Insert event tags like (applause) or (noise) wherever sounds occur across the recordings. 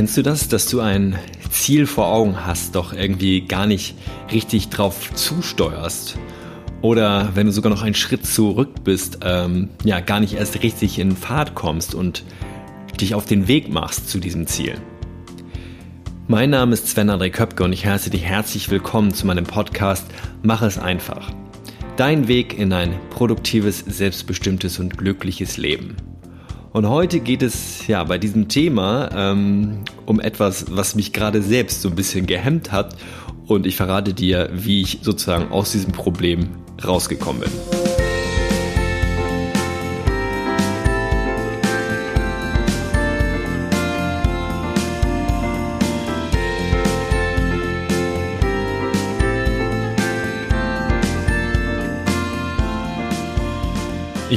Kennst du das, dass du ein Ziel vor Augen hast, doch irgendwie gar nicht richtig drauf zusteuerst? Oder wenn du sogar noch einen Schritt zurück bist, ähm, ja, gar nicht erst richtig in Fahrt kommst und dich auf den Weg machst zu diesem Ziel. Mein Name ist Sven André Köpke und ich heiße dich herzlich willkommen zu meinem Podcast Mach es einfach. Dein Weg in ein produktives, selbstbestimmtes und glückliches Leben. Und heute geht es ja bei diesem Thema ähm, um etwas, was mich gerade selbst so ein bisschen gehemmt hat. Und ich verrate dir, wie ich sozusagen aus diesem Problem rausgekommen bin.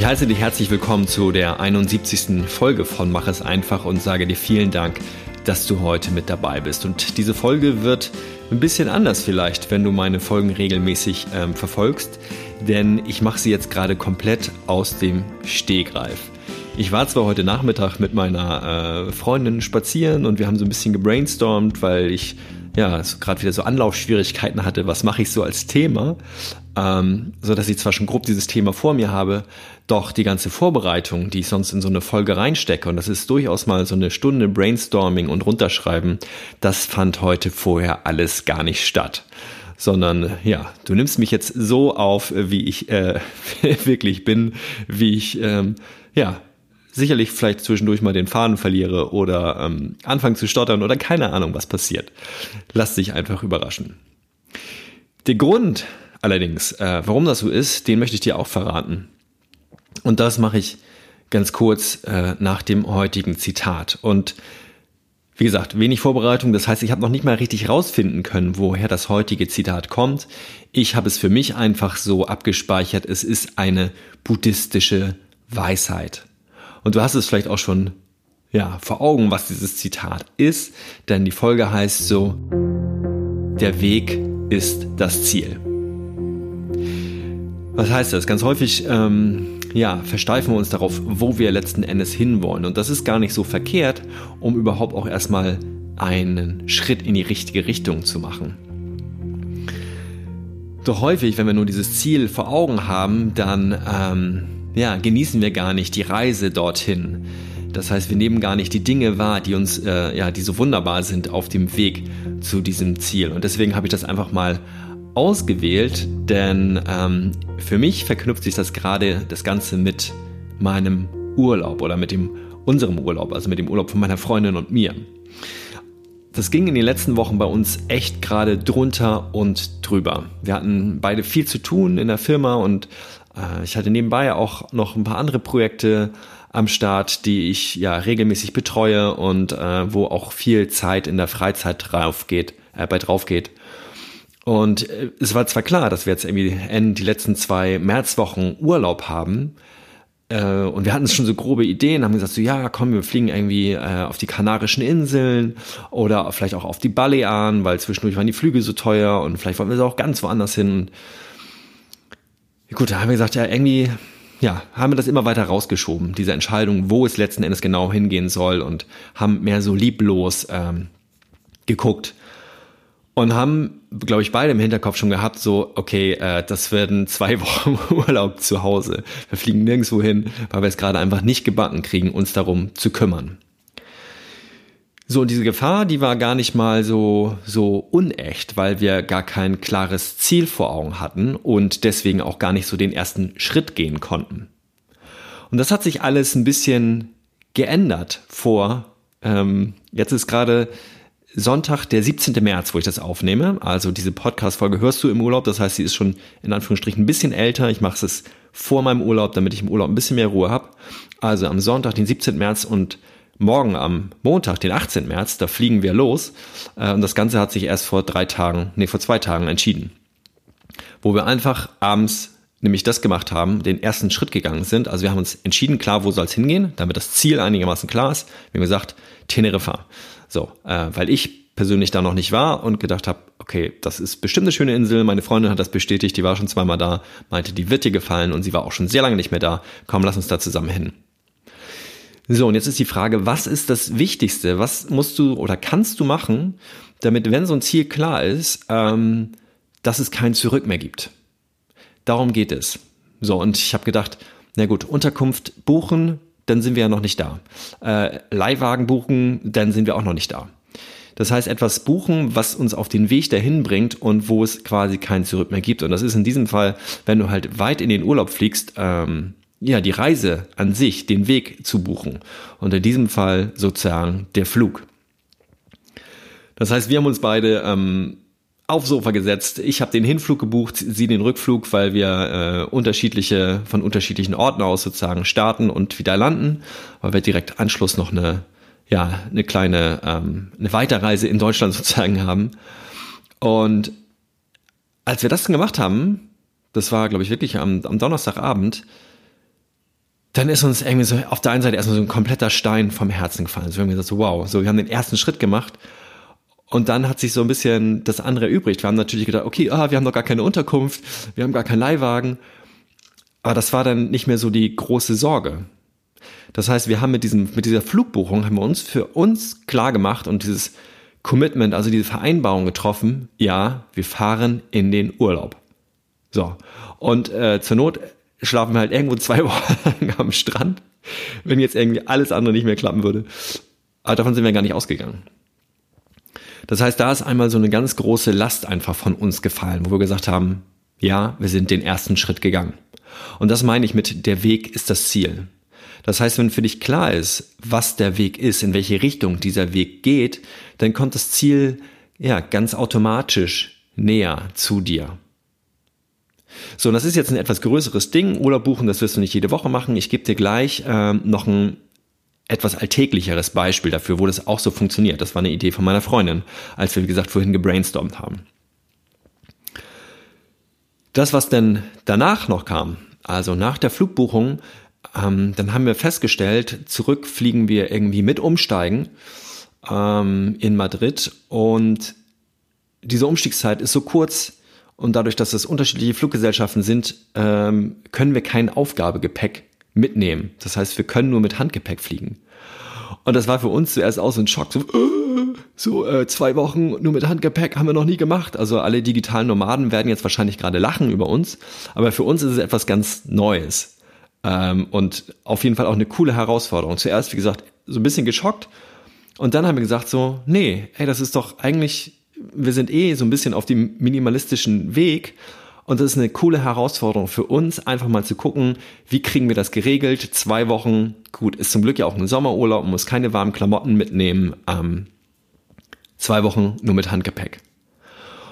Ich heiße dich herzlich willkommen zu der 71. Folge von Mach es einfach und sage dir vielen Dank, dass du heute mit dabei bist. Und diese Folge wird ein bisschen anders vielleicht, wenn du meine Folgen regelmäßig ähm, verfolgst, denn ich mache sie jetzt gerade komplett aus dem Stehgreif. Ich war zwar heute Nachmittag mit meiner äh, Freundin spazieren und wir haben so ein bisschen gebrainstormt, weil ich ja gerade wieder so Anlaufschwierigkeiten hatte, was mache ich so als Thema, ähm, so dass ich zwar schon grob dieses Thema vor mir habe, doch die ganze Vorbereitung, die ich sonst in so eine Folge reinstecke, und das ist durchaus mal so eine Stunde Brainstorming und runterschreiben, das fand heute vorher alles gar nicht statt sondern ja, du nimmst mich jetzt so auf, wie ich äh, (laughs) wirklich bin, wie ich ähm, ja sicherlich vielleicht zwischendurch mal den Faden verliere oder ähm, anfange zu stottern oder keine Ahnung, was passiert. Lass dich einfach überraschen. Der Grund allerdings, äh, warum das so ist, den möchte ich dir auch verraten. Und das mache ich ganz kurz äh, nach dem heutigen Zitat. Und wie gesagt, wenig Vorbereitung, das heißt, ich habe noch nicht mal richtig rausfinden können, woher das heutige Zitat kommt. Ich habe es für mich einfach so abgespeichert, es ist eine buddhistische Weisheit. Und du hast es vielleicht auch schon ja, vor Augen, was dieses Zitat ist, denn die Folge heißt so, der Weg ist das Ziel. Was heißt das? Ganz häufig ähm, ja, versteifen wir uns darauf, wo wir letzten Endes hinwollen. Und das ist gar nicht so verkehrt, um überhaupt auch erstmal einen Schritt in die richtige Richtung zu machen. Doch häufig, wenn wir nur dieses Ziel vor Augen haben, dann ähm, ja, genießen wir gar nicht die Reise dorthin. Das heißt, wir nehmen gar nicht die Dinge wahr, die uns, äh, ja, die so wunderbar sind auf dem Weg zu diesem Ziel. Und deswegen habe ich das einfach mal ausgewählt, denn ähm, für mich verknüpft sich das gerade das Ganze mit meinem Urlaub oder mit dem unserem Urlaub, also mit dem Urlaub von meiner Freundin und mir. Das ging in den letzten Wochen bei uns echt gerade drunter und drüber. Wir hatten beide viel zu tun in der Firma und äh, ich hatte nebenbei auch noch ein paar andere Projekte am Start, die ich ja regelmäßig betreue und äh, wo auch viel Zeit in der Freizeit drauf geht, äh, bei drauf geht. Und äh, es war zwar klar, dass wir jetzt irgendwie die letzten zwei Märzwochen Urlaub haben. Äh, und wir hatten schon so grobe Ideen, haben gesagt, so ja, komm, wir fliegen irgendwie äh, auf die Kanarischen Inseln oder vielleicht auch auf die Balearen, weil zwischendurch waren die Flüge so teuer und vielleicht wollen wir auch ganz woanders hin. Gut, da haben wir gesagt, ja, irgendwie, ja, haben wir das immer weiter rausgeschoben, diese Entscheidung, wo es letzten Endes genau hingehen soll und haben mehr so lieblos ähm, geguckt und haben, glaube ich, beide im Hinterkopf schon gehabt, so, okay, äh, das werden zwei (laughs) Wochen Urlaub zu Hause. Wir fliegen nirgendwo hin, weil wir es gerade einfach nicht gebacken kriegen, uns darum zu kümmern. So, und diese Gefahr, die war gar nicht mal so, so unecht, weil wir gar kein klares Ziel vor Augen hatten und deswegen auch gar nicht so den ersten Schritt gehen konnten. Und das hat sich alles ein bisschen geändert vor, ähm, jetzt ist gerade Sonntag, der 17. März, wo ich das aufnehme. Also diese Podcast-Folge hörst du im Urlaub. Das heißt, sie ist schon in Anführungsstrichen ein bisschen älter. Ich mache es vor meinem Urlaub, damit ich im Urlaub ein bisschen mehr Ruhe habe. Also am Sonntag, den 17. März und morgen am Montag, den 18. März, da fliegen wir los. Äh, und das Ganze hat sich erst vor drei Tagen, nee, vor zwei Tagen entschieden. Wo wir einfach abends nämlich das gemacht haben, den ersten Schritt gegangen sind. Also wir haben uns entschieden, klar, wo soll es hingehen, damit das Ziel einigermaßen klar ist. Wir haben gesagt, Teneriffa. So, äh, weil ich persönlich da noch nicht war und gedacht habe, okay, das ist bestimmt eine schöne Insel. Meine Freundin hat das bestätigt, die war schon zweimal da, meinte, die wird dir gefallen und sie war auch schon sehr lange nicht mehr da. Komm, lass uns da zusammen hin. So, und jetzt ist die Frage, was ist das Wichtigste? Was musst du oder kannst du machen, damit, wenn so ein Ziel klar ist, ähm, dass es kein Zurück mehr gibt? Darum geht es. So, und ich habe gedacht, na gut, Unterkunft buchen, dann sind wir ja noch nicht da. Äh, Leihwagen buchen, dann sind wir auch noch nicht da. Das heißt, etwas buchen, was uns auf den Weg dahin bringt und wo es quasi kein Zurück mehr gibt. Und das ist in diesem Fall, wenn du halt weit in den Urlaub fliegst, ähm, ja, die Reise an sich, den Weg zu buchen. Und in diesem Fall sozusagen der Flug. Das heißt, wir haben uns beide ähm, aufs Sofa gesetzt. Ich habe den Hinflug gebucht, sie den Rückflug, weil wir äh, unterschiedliche von unterschiedlichen Orten aus sozusagen starten und wieder landen, weil wir direkt Anschluss noch eine ja eine kleine ähm, eine Weiterreise in Deutschland (laughs) sozusagen haben. Und als wir das gemacht haben, das war glaube ich wirklich am, am Donnerstagabend, dann ist uns irgendwie so auf der einen Seite erstmal so ein kompletter Stein vom Herzen gefallen. So irgendwie so wow, so wir haben den ersten Schritt gemacht und dann hat sich so ein bisschen das andere übrig. Wir haben natürlich gedacht, okay, ah, wir haben doch gar keine Unterkunft, wir haben gar keinen Leihwagen. Aber das war dann nicht mehr so die große Sorge. Das heißt, wir haben mit diesem, mit dieser Flugbuchung haben wir uns für uns klar gemacht und dieses Commitment, also diese Vereinbarung getroffen, ja, wir fahren in den Urlaub. So. Und äh, zur Not schlafen wir halt irgendwo zwei (laughs) Wochen lang am Strand, wenn jetzt irgendwie alles andere nicht mehr klappen würde. Aber davon sind wir gar nicht ausgegangen. Das heißt, da ist einmal so eine ganz große Last einfach von uns gefallen, wo wir gesagt haben, ja, wir sind den ersten Schritt gegangen. Und das meine ich mit, der Weg ist das Ziel. Das heißt, wenn für dich klar ist, was der Weg ist, in welche Richtung dieser Weg geht, dann kommt das Ziel ja ganz automatisch näher zu dir. So, und das ist jetzt ein etwas größeres Ding. Urlaub buchen, das wirst du nicht jede Woche machen. Ich gebe dir gleich ähm, noch ein etwas alltäglicheres Beispiel dafür, wo das auch so funktioniert. Das war eine Idee von meiner Freundin, als wir, wie gesagt, vorhin gebrainstormt haben. Das, was denn danach noch kam, also nach der Flugbuchung, ähm, dann haben wir festgestellt, zurück fliegen wir irgendwie mit Umsteigen ähm, in Madrid und diese Umstiegszeit ist so kurz und dadurch, dass es unterschiedliche Fluggesellschaften sind, ähm, können wir kein Aufgabegepäck mitnehmen. Das heißt, wir können nur mit Handgepäck fliegen. Und das war für uns zuerst auch so ein Schock. So, äh, so äh, zwei Wochen nur mit Handgepäck haben wir noch nie gemacht. Also alle digitalen Nomaden werden jetzt wahrscheinlich gerade lachen über uns. Aber für uns ist es etwas ganz Neues. Ähm, und auf jeden Fall auch eine coole Herausforderung. Zuerst, wie gesagt, so ein bisschen geschockt. Und dann haben wir gesagt so, nee, hey, das ist doch eigentlich, wir sind eh so ein bisschen auf dem minimalistischen Weg und das ist eine coole Herausforderung für uns, einfach mal zu gucken, wie kriegen wir das geregelt. Zwei Wochen, gut, ist zum Glück ja auch ein Sommerurlaub, muss keine warmen Klamotten mitnehmen. Ähm, zwei Wochen nur mit Handgepäck.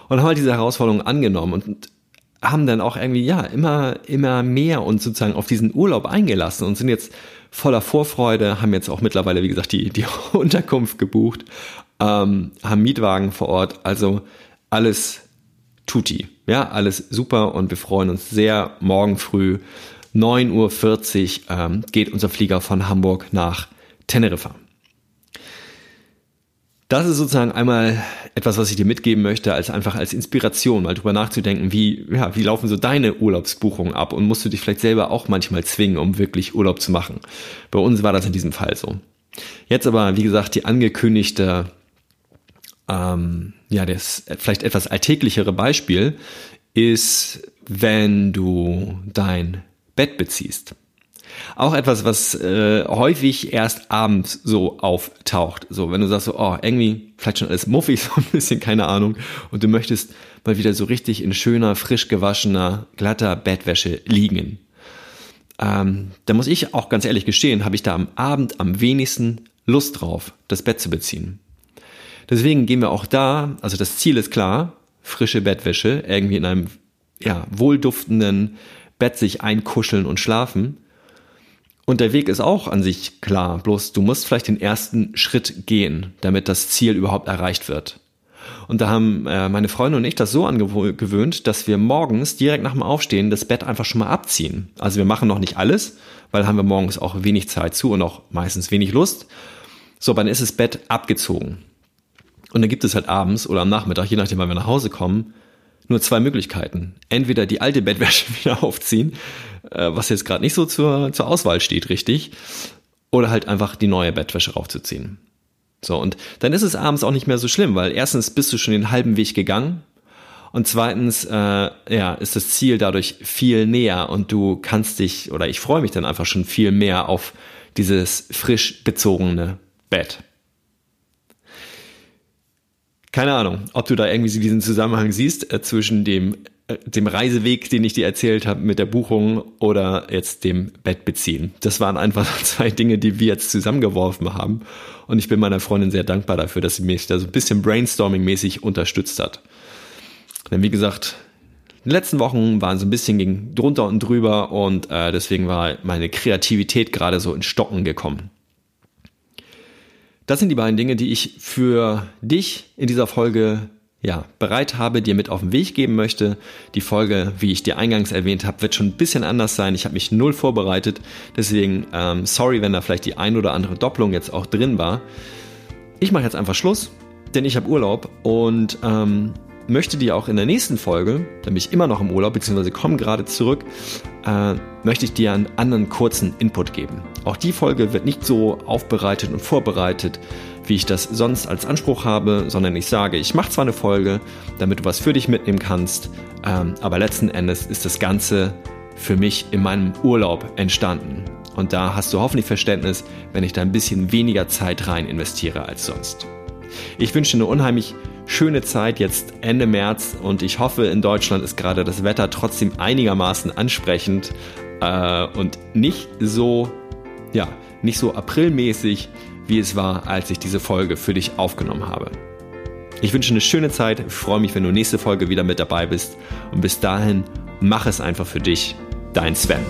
Und haben halt diese Herausforderung angenommen und haben dann auch irgendwie, ja, immer, immer mehr uns sozusagen auf diesen Urlaub eingelassen und sind jetzt voller Vorfreude, haben jetzt auch mittlerweile, wie gesagt, die, die (laughs) Unterkunft gebucht, ähm, haben Mietwagen vor Ort, also alles tutti. Ja, alles super und wir freuen uns sehr. Morgen früh 9.40 Uhr ähm, geht unser Flieger von Hamburg nach Teneriffa. Das ist sozusagen einmal etwas, was ich dir mitgeben möchte, als einfach als Inspiration, mal drüber nachzudenken, wie, ja, wie laufen so deine Urlaubsbuchungen ab und musst du dich vielleicht selber auch manchmal zwingen, um wirklich Urlaub zu machen. Bei uns war das in diesem Fall so. Jetzt aber, wie gesagt, die angekündigte ähm, ja, das vielleicht etwas alltäglichere Beispiel ist, wenn du dein Bett beziehst. Auch etwas, was äh, häufig erst abends so auftaucht. So, wenn du sagst so, oh, irgendwie vielleicht schon alles muffig, (laughs) so ein bisschen, keine Ahnung, und du möchtest mal wieder so richtig in schöner, frisch gewaschener, glatter Bettwäsche liegen. Ähm, da muss ich auch ganz ehrlich gestehen, habe ich da am Abend am wenigsten Lust drauf, das Bett zu beziehen. Deswegen gehen wir auch da, also das Ziel ist klar, frische Bettwäsche, irgendwie in einem ja, wohlduftenden Bett sich einkuscheln und schlafen. Und der Weg ist auch an sich klar, bloß du musst vielleicht den ersten Schritt gehen, damit das Ziel überhaupt erreicht wird. Und da haben äh, meine Freunde und ich das so angewöhnt, dass wir morgens direkt nach dem Aufstehen das Bett einfach schon mal abziehen. Also wir machen noch nicht alles, weil haben wir morgens auch wenig Zeit zu und auch meistens wenig Lust. So, dann ist das Bett abgezogen. Und dann gibt es halt abends oder am Nachmittag, je nachdem, wann wir nach Hause kommen, nur zwei Möglichkeiten. Entweder die alte Bettwäsche (laughs) wieder aufziehen, äh, was jetzt gerade nicht so zur, zur Auswahl steht, richtig. oder halt einfach die neue Bettwäsche raufzuziehen. So, und dann ist es abends auch nicht mehr so schlimm, weil erstens bist du schon den halben Weg gegangen und zweitens, äh, ja, ist das Ziel dadurch viel näher und du kannst dich, oder ich freue mich dann einfach schon viel mehr auf dieses frisch bezogene Bett. Keine Ahnung, ob du da irgendwie diesen Zusammenhang siehst äh, zwischen dem, äh, dem Reiseweg, den ich dir erzählt habe, mit der Buchung oder jetzt dem Bettbeziehen. Das waren einfach (laughs) zwei Dinge, die wir jetzt zusammengeworfen haben. Und ich bin meiner Freundin sehr dankbar dafür, dass sie mich da so ein bisschen brainstorming-mäßig unterstützt hat. Denn wie gesagt, die letzten Wochen waren so ein bisschen gegen drunter und drüber und äh, deswegen war meine Kreativität gerade so in Stocken gekommen. Das sind die beiden Dinge, die ich für dich in dieser Folge ja, bereit habe, dir mit auf den Weg geben möchte. Die Folge, wie ich dir eingangs erwähnt habe, wird schon ein bisschen anders sein. Ich habe mich null vorbereitet, deswegen ähm, sorry, wenn da vielleicht die ein oder andere Doppelung jetzt auch drin war. Ich mache jetzt einfach Schluss, denn ich habe Urlaub und ähm, möchte dir auch in der nächsten Folge, da bin ich immer noch im Urlaub, beziehungsweise komme gerade zurück, äh, möchte ich dir einen anderen kurzen Input geben. Auch die Folge wird nicht so aufbereitet und vorbereitet, wie ich das sonst als Anspruch habe, sondern ich sage, ich mache zwar eine Folge, damit du was für dich mitnehmen kannst, ähm, aber letzten Endes ist das Ganze für mich in meinem Urlaub entstanden. Und da hast du hoffentlich Verständnis, wenn ich da ein bisschen weniger Zeit rein investiere als sonst. Ich wünsche dir eine unheimlich schöne Zeit jetzt Ende März. Und ich hoffe, in Deutschland ist gerade das Wetter trotzdem einigermaßen ansprechend. Äh, und nicht so, ja, nicht so aprilmäßig, wie es war, als ich diese Folge für dich aufgenommen habe. Ich wünsche eine schöne Zeit, freue mich, wenn du nächste Folge wieder mit dabei bist. Und bis dahin, mach es einfach für dich, dein Sven.